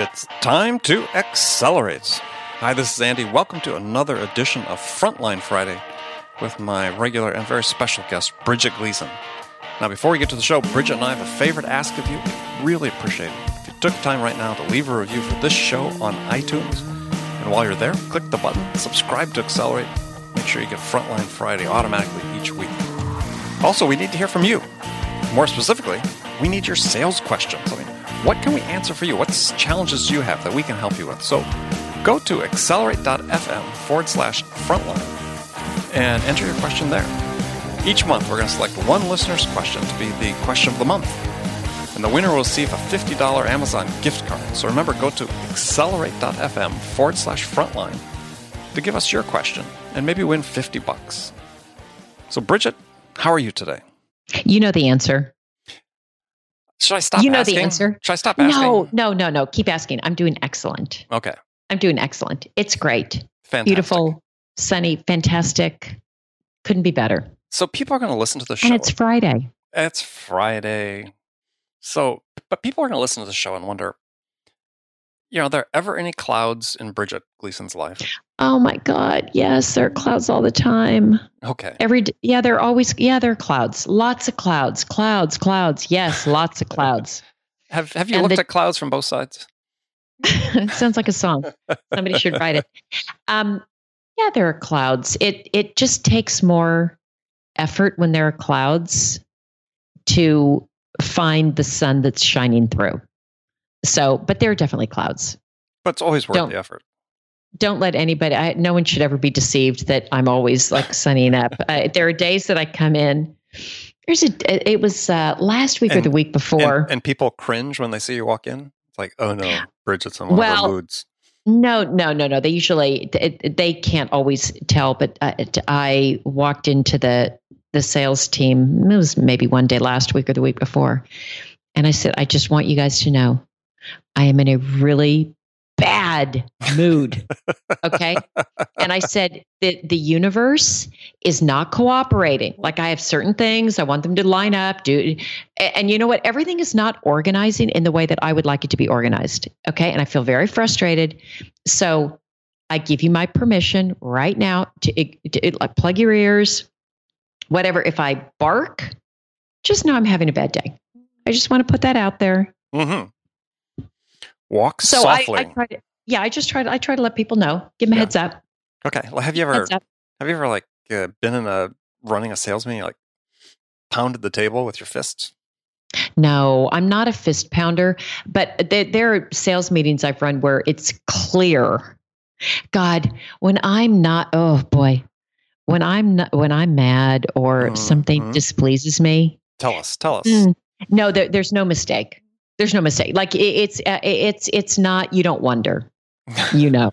It's time to accelerate. Hi, this is Andy. Welcome to another edition of Frontline Friday with my regular and very special guest, Bridget Gleason. Now, before we get to the show, Bridget and I have a favor to ask of you. Really appreciate it. If you took time right now to leave a review for this show on iTunes, and while you're there, click the button, subscribe to Accelerate. Make sure you get Frontline Friday automatically each week. Also, we need to hear from you. More specifically, we need your sales questions. I mean, what can we answer for you? What challenges do you have that we can help you with? So go to accelerate.fm forward slash frontline and enter your question there. Each month, we're going to select one listener's question to be the question of the month. And the winner will receive a $50 Amazon gift card. So remember, go to accelerate.fm forward slash frontline to give us your question and maybe win 50 bucks. So, Bridget, how are you today? You know the answer. Should I stop You know asking? the answer. Should I stop asking? No, no, no, no. Keep asking. I'm doing excellent. Okay. I'm doing excellent. It's great. Fantastic. Beautiful, sunny, fantastic. Couldn't be better. So people are going to listen to the show. And it's Friday. It's Friday. So, but people are going to listen to the show and wonder, you know, are there ever any clouds in Bridget Gleason's life? Oh my God. Yes, there are clouds all the time. Okay. Every yeah, there are always yeah, there are clouds. Lots of clouds. Clouds, clouds. Yes, lots of clouds. Have Have you And looked the- at clouds from both sides? it sounds like a song. Somebody should write it. Um, yeah, there are clouds. It it just takes more effort when there are clouds to find the sun that's shining through. So, but there are definitely clouds. But it's always worth Don't- the effort. Don't let anybody. I, no one should ever be deceived that I'm always like sunning up. Uh, there are days that I come in. There's a. It was uh, last week or the week before. And, and people cringe when they see you walk in. It's like, oh no, Bridget's in one of Well, her moods. No, no, no, no. They usually they can't always tell. But uh, I walked into the the sales team. It was maybe one day last week or the week before, and I said, "I just want you guys to know, I am in a really bad mood." Okay, and I said that the universe is not cooperating. Like I have certain things I want them to line up. Do and you know what? Everything is not organizing in the way that I would like it to be organized. Okay. And I feel very frustrated. So I give you my permission right now to, to, like, plug your ears, whatever. If I bark, just know I'm having a bad day. I just want to put that out there. Mm-hmm. Walk So I, softly. I try to, yeah, I just try to, I try to let people know, give them a Yeah. heads up, okay. Well, have you ever have you ever like uh, been in a running a sales meeting like pounded the table with your fists? No, I'm not a fist pounder, but there, there are sales meetings I've run where it's clear. God, when I'm not, oh boy, when I'm not, when I'm mad or something Mhm. displeases me, Tell us. Tell us. mm, no, there, there's no mistake. There's no mistake. Like it, it's, uh, it's, it's not. You don't wonder. You know.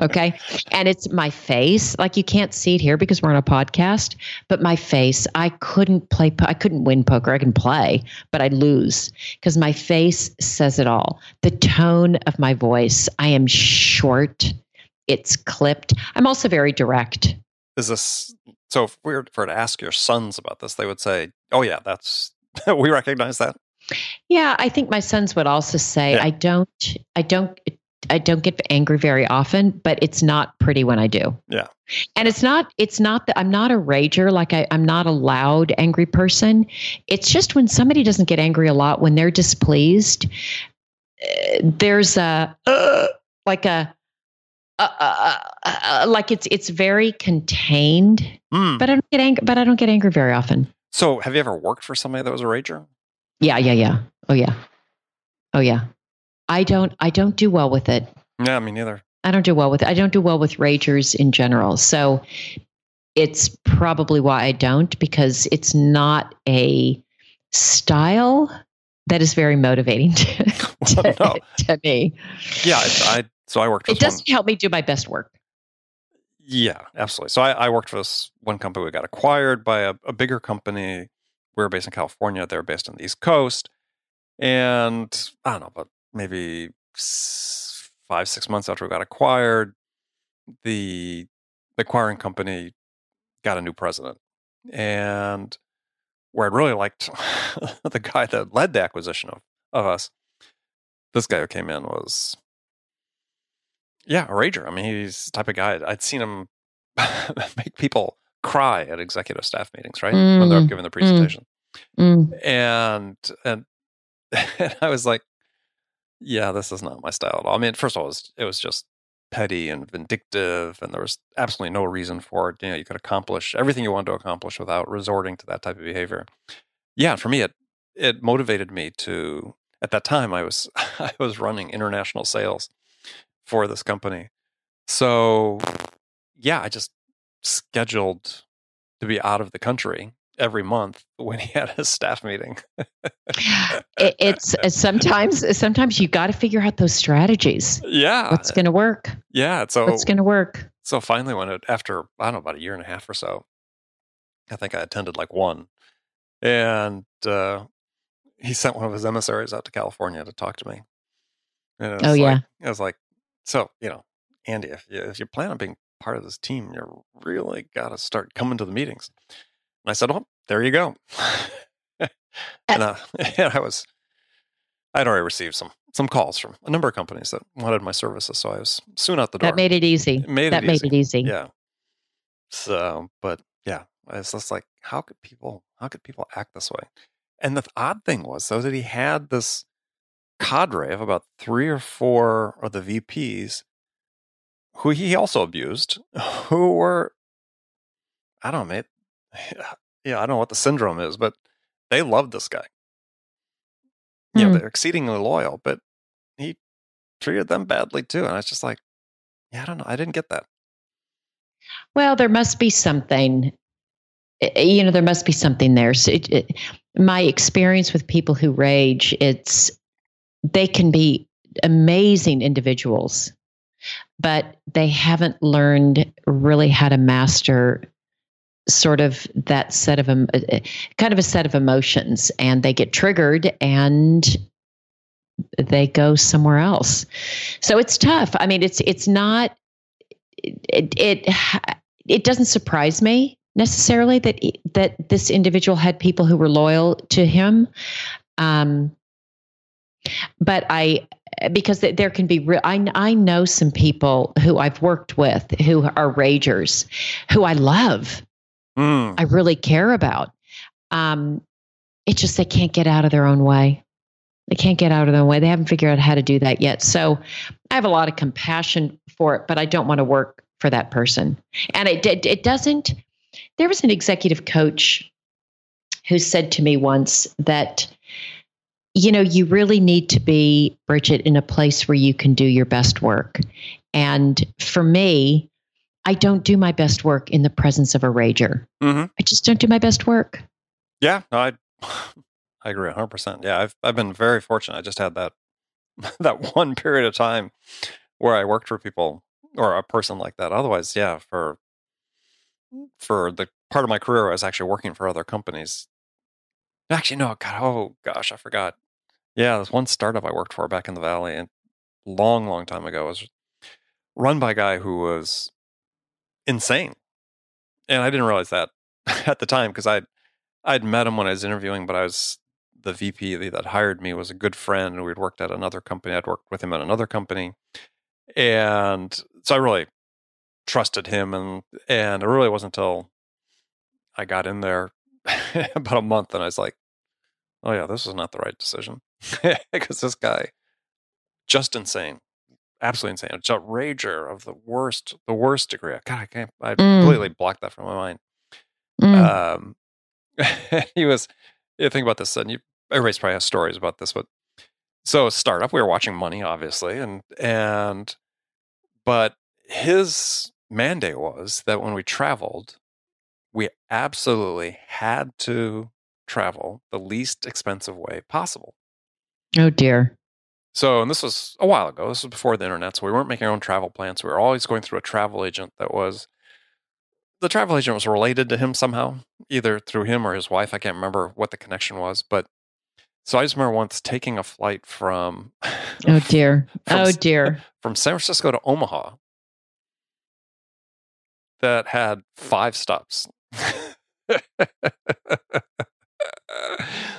okay. And it's my face. Like you can't see it here because we're on a podcast, but my face, I couldn't play, po- I couldn't win poker. I can play, but I lose because my face says it all. The tone of my voice, I am short, it's clipped. I'm also very direct. Is this so? If we were for to ask your sons about this, they would say, "Oh yeah, that's we recognize that." Yeah, I think my sons would also say, Yeah. I don't, I don't I don't get angry very often, but it's not pretty when I do. Yeah. And it's not it's not that I'm not a rager, like I, I'm not a loud angry person. It's just when somebody doesn't get angry a lot, when they're displeased, uh, there's a uh, like a uh, uh, uh, like it's it's very contained. Mm. But I don't get angry. But I don't get angry very often. So, have you ever worked for somebody that was a rager? Yeah, yeah, yeah. Oh yeah, oh yeah. I don't I don't do well with it. Yeah, me neither. I don't do well with it. I don't do well with ragers in general. So it's probably why I don't because it's not a style that is very motivating to, oh, Well, no. to me. Yeah, I, I so I worked. For It doesn't help me do my best work. Yeah, absolutely. So I, I worked for this one company. We got acquired by a, a bigger company. We were based in California. They were based on the East Coast. And I don't know, but maybe five, six months after we got acquired, the acquiring company got a new president. And where I really liked the guy that led the acquisition of, of us, this guy who came in was yeah, a rager. I mean, he's the type of guy I'd seen him make people cry at executive staff meetings, right? When they're Mm, giving the presentation. Mm, And, and and I was like, yeah, this is not my style at all. I mean, first of all, it was, it was just petty and vindictive, and there was absolutely no reason for it. You know, you could accomplish everything you wanted to accomplish without resorting to that type of behavior. Yeah, for me, it it motivated me to. At that time, I was I was running international sales for this company, so yeah, I just scheduled to be out of the country every month when he had his staff meeting. it, it's uh, sometimes sometimes you got to figure out those strategies. yeah, What's going to work? yeah. So What's going to work? So finally, when it after I don't know about a year and a half or so, I think I attended like one, and uh, he sent one of his emissaries out to California to talk to me. And it Oh, was yeah. like, it was like, so you know, Andy, if you if you plan on being part of this team, you really got to start coming to the meetings. And I said, well, there you go. and, uh, and I was, I'd already received some some calls from a number of companies that wanted my services, so I was soon out the door. That made it easy. It made that it made easy. it easy. Yeah. So, but yeah, it's just like, how could people, how could people act this way? And the odd thing was, though, that he had this cadre of about three or four of the VPs who he also abused, who were, I don't know, mate. Yeah, I don't know what the syndrome is, but they loved this guy. Know, Hmm. they're exceedingly loyal, but he treated them badly too. And I was just like, yeah, I don't know. I didn't get that. Well, there must be something. eh, You know, there must be something there. So it, it, my experience with people who rage, it's they can be amazing individuals, but they haven't learned really how to master sort of that set of em- eh, kind of a set of emotions, and they get triggered and they go somewhere else. So it's tough. I mean, it's it's not it it it doesn't surprise me necessarily that that this individual had people who were loyal to him um but i because there can be re- I, I know some people who i've worked with who are ragers who i love Mm. i really care about. Um it's just they can't get out of their own way. They can't get out of their own way. They haven't figured out how to do that yet. So i have a lot of compassion for it but i don't want to work for that person. And it it, it doesn't there was an executive coach who said to me once that you know you really need to be bridget in a place where you can do your best work and for me i don't do my best work in the presence of a rager hmm i just don't do my best work Yeah, no, I I agree 100. percent Yeah, I've I've been very fortunate. I just had that that one period of time where I worked for people or a person like that. Otherwise, yeah, for for the part of my career, I was actually working for other companies. Actually, no, God, oh gosh, I forgot. Yeah, there's one startup I worked for back in the valley, and long, long time ago, it was run by a guy who was insane, and I didn't realize that at the time because I I'd met him when I was interviewing, but I was the VP that hired me was a good friend, we'd worked at another company. I'd worked with him at another company, and so I really trusted him, and and it really wasn't until I got in there about a month, and I was like, oh yeah, this is not the right decision because this guy just insane, absolutely insane, It's a rager of the worst, the worst degree. God, I can't, I mm. completely blocked that from my mind. Mm. Um, he was. You think about this, and you everybody's probably has stories about this, but so a startup, we were watching Money, obviously, and and but his mandate was that when we traveled, we absolutely had to travel the least expensive way possible. Oh dear. So, and this was a while ago. This was before the internet, so we weren't making our own travel plans. We were always going through a travel agent that was the travel agent was related to him somehow, either through him or his wife. I can't remember what the connection was, but so I just remember once taking a flight from Oh dear. from, oh dear. From San Francisco to Omaha that had five stops.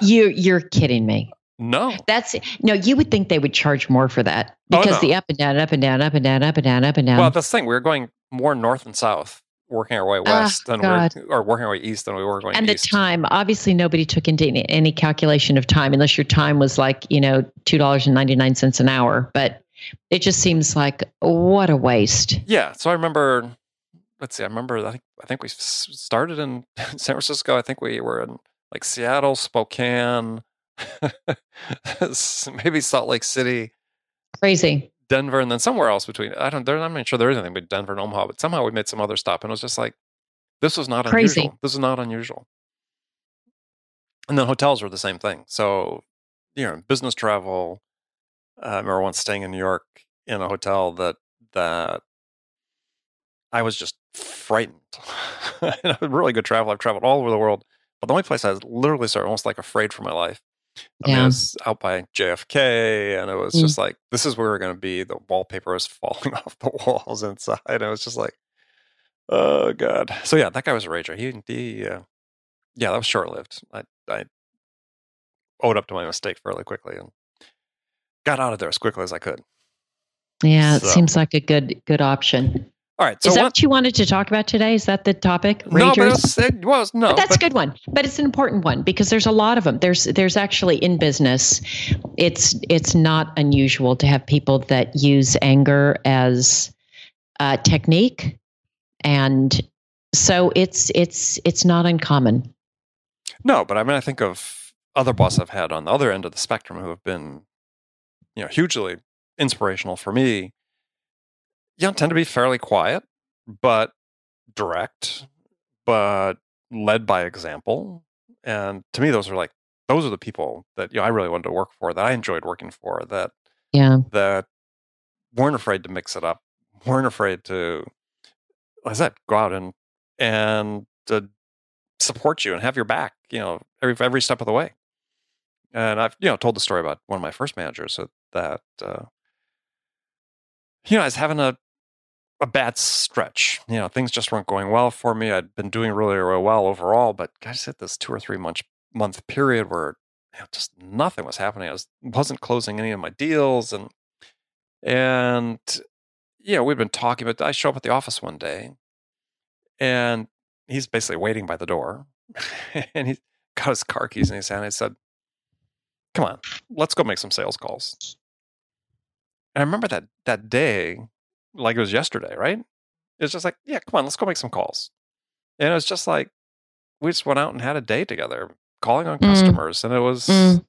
you you're kidding me. No. That's no, you would think they would charge more for that oh, because oh, no. the up and down, up and down, up and down, up and down, up and down. Well, that's the thing. We were going more north and south working our way ah, west oh, than we or working our way east than we were going and east. the time obviously nobody took into any calculation of time unless your time was like you know $2.99 an hour but it just seems like what a waste yeah so i remember let's see i remember i think, I think we started in san francisco i think we were in like seattle spokane maybe salt lake city crazy Denver and then somewhere else between. I don't. I'm not sure there is anything but Denver and Omaha, but somehow we made some other stop, and it was just like this was not Crazy. unusual. This is not unusual. And then hotels were the same thing. So, you know, business travel. Uh, I remember once staying in New York in a hotel that that I was just frightened. really good travel. I've traveled all over the world, the only place I literally started almost like afraid for my life I yeah. mean, was out by JFK, and it was mm. just like, this is where we're going to be. The wallpaper was falling off the walls inside. And it was just like, oh god. So yeah, that guy was a rager. He, he uh, yeah, that was short lived. I, I owed up to my mistake fairly quickly and got out of there as quickly as I could. Yeah, so. it seems like a good good option. All right. So is that what, what, you wanted to talk about today? Is that the topic? Ragers? No, but it was no. But that's but, a good one. But it's an important one because there's a lot of them. There's there's actually in business, it's it's not unusual to have people that use anger as a technique, and so it's it's it's not uncommon. No, but I mean, I think of other bosses I've had on the other end of the spectrum who have been, you know, hugely inspirational for me you know, tend to be fairly quiet, but direct, but led by example. And to me, those are like those are the people that you know I really wanted to work for, that I enjoyed working for, that yeah, that weren't afraid to mix it up, weren't afraid to, like I said, go out and and to support you and have your back, you know, every every step of the way. And I've you know told the story about one of my first managers that uh, you know I was having a a bad stretch. You know, things just weren't going well for me. I'd been doing really, really well overall, but I just hit this two or three month month period where you know, just nothing was happening. I was wasn't closing any of my deals, and and yeah, we'd been talking. But I show up at the office one day, and he's basically waiting by the door, and he got his car keys in his hand. And said, "Come on, let's go make some sales calls." And I remember that that day like it was yesterday, right? It's just like, yeah, come on, let's go make some calls. And it was just like we just went out and had a day together, calling on mm. customers, and it was mm.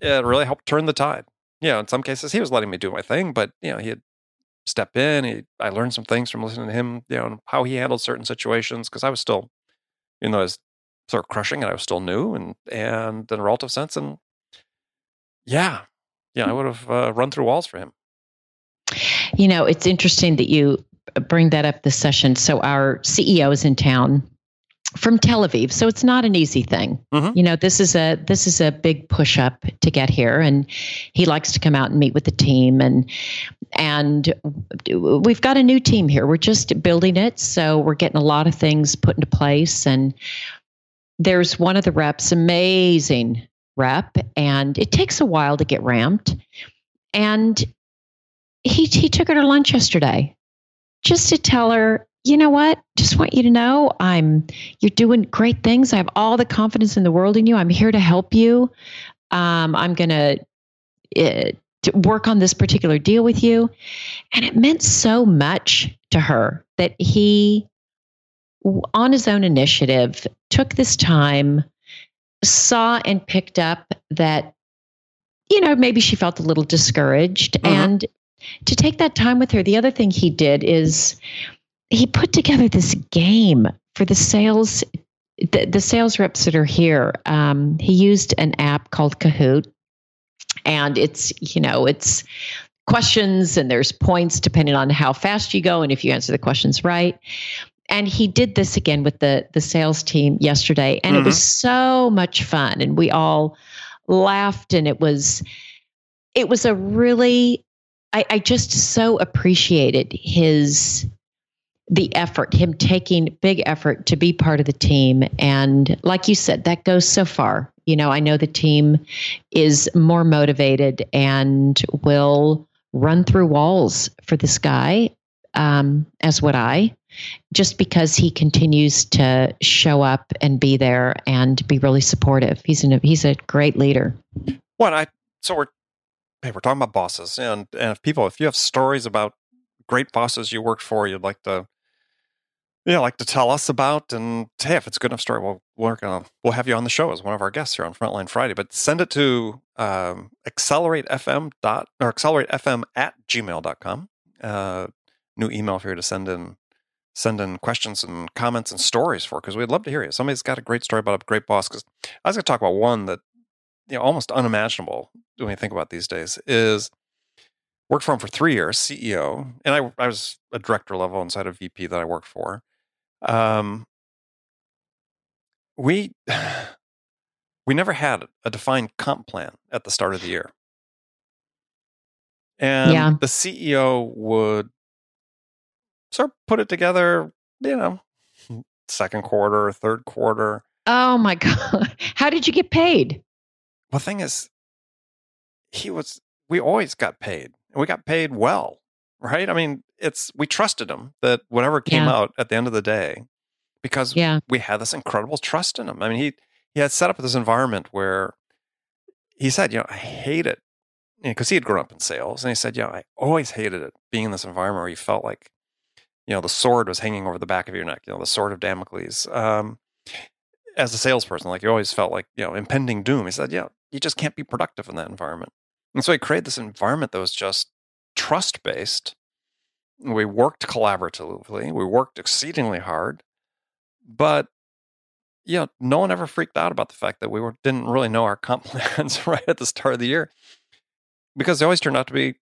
it really helped turn the tide. You know, in some cases he was letting me do my thing, but you know, he had step in. He, I learned some things from listening to him, you know, how he handled certain situations because I was still, you know, I was sort of crushing and I was still new and and in a relative sense, and yeah, yeah, I would have uh, run through walls for him. You know, it's interesting that you bring that up this session. So our CEO is in town from Tel Aviv, so it's not an easy thing. Mm-hmm. You know, this is a this is a big push up to get here, and he likes to come out and meet with the team, and and we've got a new team here. We're just building it, so we're getting a lot of things put into place, and there's one of the reps, amazing rep, and it takes a while to get ramped, and he he took her to lunch yesterday just to tell her, you know what? Just want you to know I'm you're doing great things. I have all the confidence in the world in you. I'm here to help you. Um, I'm gonna uh, work on this particular deal with you, and it meant so much to her that he, on his own initiative, took this time, saw and picked up that you know, maybe she felt a little discouraged mm-hmm. and to take that time with her. The other thing he did is he put together this game for the sales the, the sales reps that are here. Um, he used an app called Kahoot, and it's you know it's questions and there's points depending on how fast you go and if you answer the questions right. And he did this again with the the sales team yesterday, and mm-hmm. it was mm-hmm. so much fun, and we all laughed, and it was it was a really I, I just so appreciated his the effort, him taking big effort to be part of the team. And like you said, that goes so far. You know, I know the team is more motivated and will run through walls for this guy, um, as would I, just because he continues to show up and be there and be really supportive. He's an, he's a great leader. What I so we're hey, we're talking about bosses, and and if people, if you have stories about great bosses you worked for, you'd like to, yeah, like to tell us about, and hey, if it's a good enough story, we'll we're gonna we'll have you on the show as one of our guests here on Frontline Friday. But send it to um, acceleratefm dot or acceleratefm at gmail gmail.com. Uh, new email for you to send in send in questions and comments and stories for because we'd love to hear you. Somebody's got a great story about a great boss. Because I was going to talk about one that you know almost unimaginable when you think about these days is worked for him for three years, CEO, and I I was a director level inside of VP that I worked for. Um, we we never had a defined comp plan at the start of the year, and yeah. the CEO would sort of put it together, you know, hmm. second quarter, third quarter. Oh my god! How did you get paid? Well, the thing is, he was. We always got paid, and we got paid well, right? I mean, it's we trusted him that whatever came yeah. out at the end of the day, because yeah. we had this incredible trust in him. I mean, he he had set up this environment where he said, you know, I hate it because he had grown up in sales, and he said, yeah, I always hated it being in this environment where you felt like, you know, the sword was hanging over the back of your neck, you know, the sword of Damocles. Um, as a salesperson, like you always felt like, you know, impending doom. He said, yeah, you just can't be productive in that environment. And so he created this environment that was just trust based. We worked collaboratively, we worked exceedingly hard, but you know, no one ever freaked out about the fact that we were, didn't really know our comp plans right at the start of the year because they always turned out to be,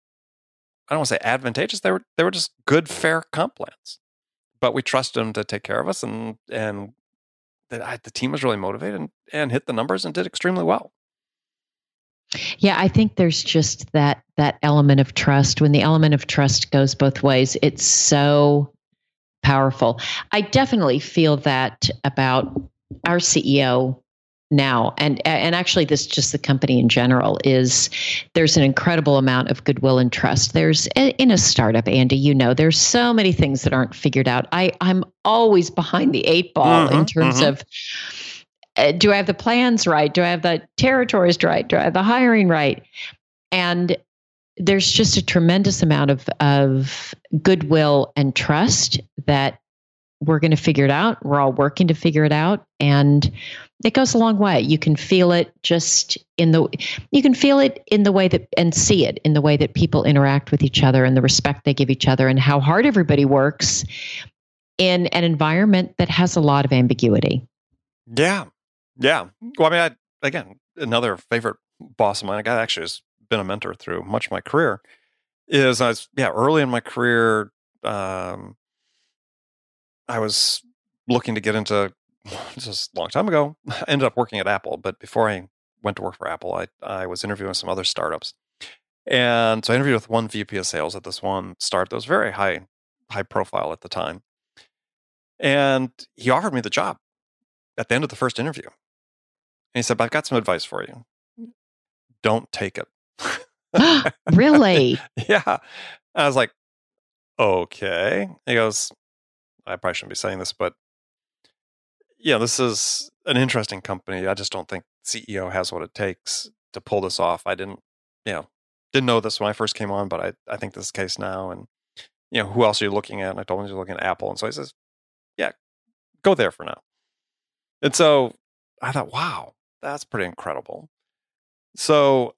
I don't want to say advantageous. They were they were just good, fair comp plans. But we trusted them to take care of us, and and the, the team was really motivated and, and hit the numbers and did extremely well. Yeah, I think there's just that that element of trust. When the element of trust goes both ways, it's so powerful. I definitely feel that about our CEO now and and actually this just the company in general is there's an incredible amount of goodwill and trust there's in a startup andy you know there's so many things that aren't figured out i i'm always behind the eight ball mm-hmm, in terms mm-hmm. of uh, do I have the plans right? Do I have the territories right? Do I have the hiring right? And there's just a tremendous amount of of goodwill and trust that we're going to figure it out. We're all working to figure it out, and it goes a long way. You can feel it just in the you can feel it in the way that and see it in the way that people interact with each other and the respect they give each other and how hard everybody works in an environment that has a lot of ambiguity. Yeah, yeah. Well, I mean, I, again, another favorite boss of mine, a guy actually has been a mentor through much of my career, is I was, yeah, early in my career, um, I was looking to get into, just a long time ago, I ended up working at Apple. But before I went to work for Apple, I, I was interviewing some other startups. And so I interviewed with one VP of sales at this one startup that was very high, high profile at the time. And he offered me the job at the end of the first interview. And he said, I've got some advice for you. Don't take it. really? yeah. I was like, okay. He goes, I probably shouldn't be saying this, but yeah, this is an interesting company. I just don't think CEO has what it takes to pull this off. I didn't, you know, didn't know this when I first came on, but I, I think this is the case now. And, you know, who else are you looking at? And I told him he's looking at Apple. And so he says, yeah, go there for now. And so I thought, wow, that's pretty incredible. So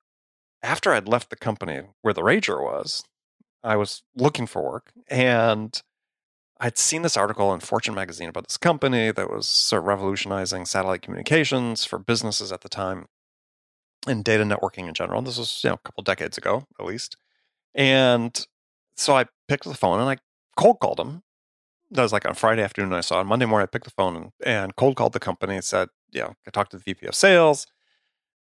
after I'd left the company where the Rager was, I was looking for work and I'd seen this article in Fortune magazine about this company that was sort of revolutionizing satellite communications for businesses at the time and data networking in general. This was you know, a couple decades ago, at least. And so I picked the phone and I cold called them. That was like on Friday afternoon. I saw on Monday morning. I picked the phone and, and cold called the company and said, you know, I talked to the VP of sales.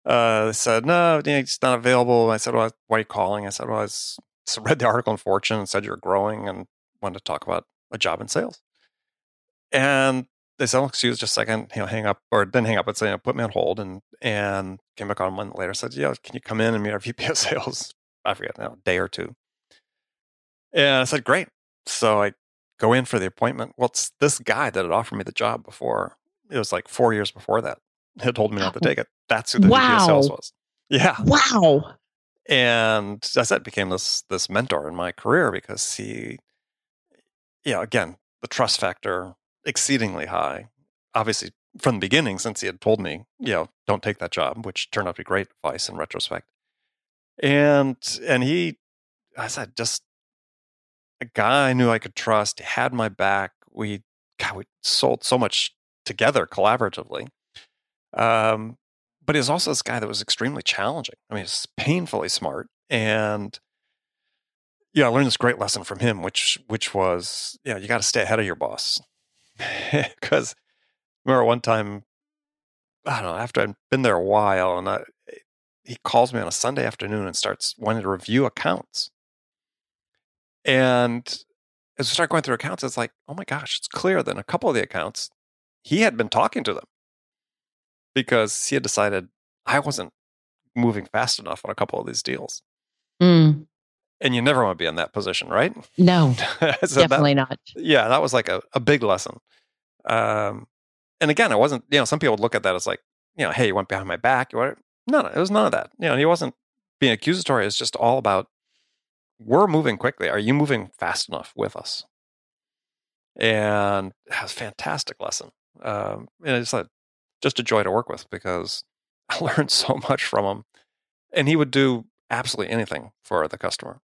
Uh, they said, no, it's not available. I said, well, why are you calling? I said, well, I so read the article in Fortune and said you're growing and wanted to talk about a job in sales. And they said, oh, excuse just a second, you know, hang up or then hang up but say, you know, put me on hold and and came back on a month later, said, yeah, can you come in and meet our VP of sales? I forget now, a day or two. And I said, great. So I go in for the appointment. Well, it's this guy that had offered me the job before. It was like four years before that. Had told me not to take it. That's who the wow. VP of sales was. Yeah. Wow. And as I said, became this this mentor in my career because he, know, again, the trust factor exceedingly high. Obviously, from the beginning, since he had told me, you know, don't take that job, which turned out to be great advice in retrospect. And and he, I said, just a guy I knew I could trust. Had my back. We, God, we sold so much together collaboratively. Um, but he was also this guy that was extremely challenging. I mean, he's painfully smart, and yeah, I learned this great lesson from him, which which was, yeah, you got to stay ahead of your boss, because remember one time, I don't know, after I'd been there a while, and I, he calls me on a Sunday afternoon and starts wanting to review accounts, and as we start going through accounts, it's like, oh my gosh, it's clear that in a couple of the accounts, he had been talking to them because he had decided I wasn't moving fast enough on a couple of these deals. Mm. And you never want to be in that position, right? No, so definitely that, not. Yeah, that was like a, a big lesson. Um, and again, it wasn't, you know, some people would look at that as like, you know, hey, you went behind my back. You went, no, no, it was none of that. You know, he wasn't being accusatory. It's just all about we're moving quickly. Are you moving fast enough with us? And it was a fantastic lesson. Um, and it's like, just a joy to work with because I learned so much from him. And he would do absolutely anything for the customer.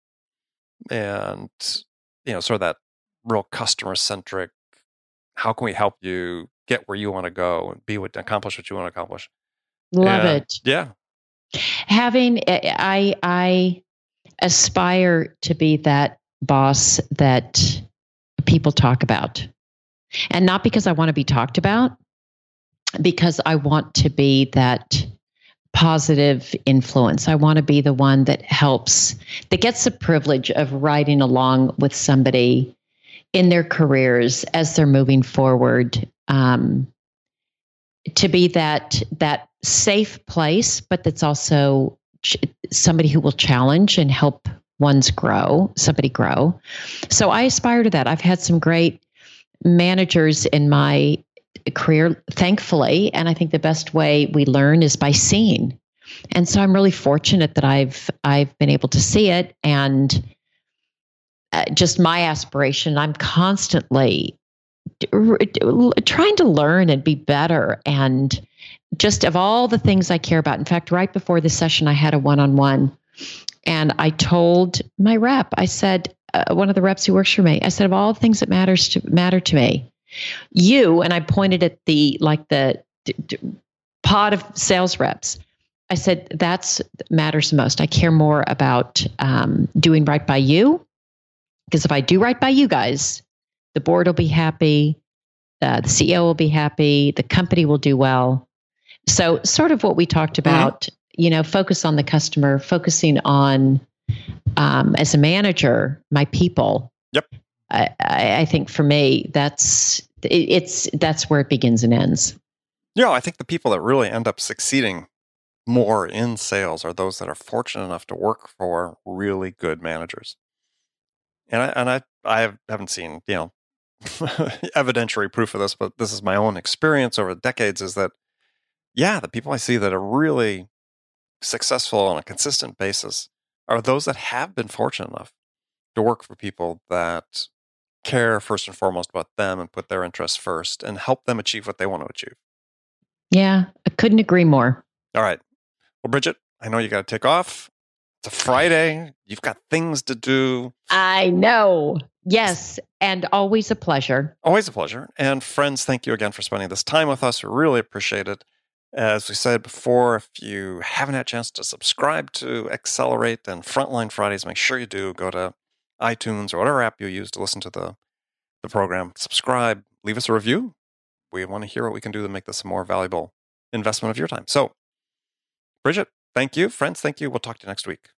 And, you know, sort of that real customer centric, how can we help you get where you want to go and be what accomplish what you want to accomplish? Love and, it. Yeah. Having eh, eh, I I aspire to be that boss that people talk about. And not because I want to be talked about, because I want to be that positive influence. I want to be the one that helps, that gets the privilege of riding along with somebody in their careers as they're moving forward. Um, to be that that safe place, but that's also ch- somebody who will challenge and help one's grow, somebody grow. So I aspire to that. I've had some great managers in my career, thankfully. And I think the best way we learn is by seeing. And so I'm really fortunate that I've I've been able to see it and uh, just my aspiration. I'm constantly trying to learn and be better and just of all the things I care about. In fact, right before this session, I had a one on one and I told my rep, I said, uh, one of the reps who works for me, I said, of all the things that matters to matter to me, you and I pointed at the like the d- d- pod of sales reps. I said that's matters most. I care more about um, doing right by you because if I do right by you guys, the board will be happy, uh, the CEO will be happy, the company will do well. So, sort of what we talked mm-hmm. about, mm-hmm. you know, focus on the customer, focusing on um, as a manager, my people. Yep. I, I think for me, that's it, it's that's where it begins and ends. Yeah, I think the people that really end up succeeding more in sales are those that are fortunate enough to work for really good managers. and I and I I haven't seen you know evidentiary proof of this, but this is my own experience over decades. Is that yeah, the people I see that are really successful on a consistent basis are those that have been fortunate enough to work for people that care first and foremost about them and put their interests first and help them achieve what they want to achieve. Yeah, I couldn't agree more. All right. Well, Bridget, I know you got to take off. It's a Friday. You've got things to do. I know. Yes. And always a pleasure. Always a pleasure. And friends, thank you again for spending this time with us. We really appreciate it. As we said before, if you haven't had a chance to subscribe to Accelerate and Frontline Fridays, make sure you do. Go to iTunes or whatever app you use to listen to the, the program. Subscribe, leave us a review. We want to hear what we can do to make this a more valuable investment of your time. So, Bridget, thank you. Friends, thank you. We'll talk to you next week.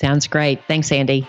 Sounds great. Thanks, Andy.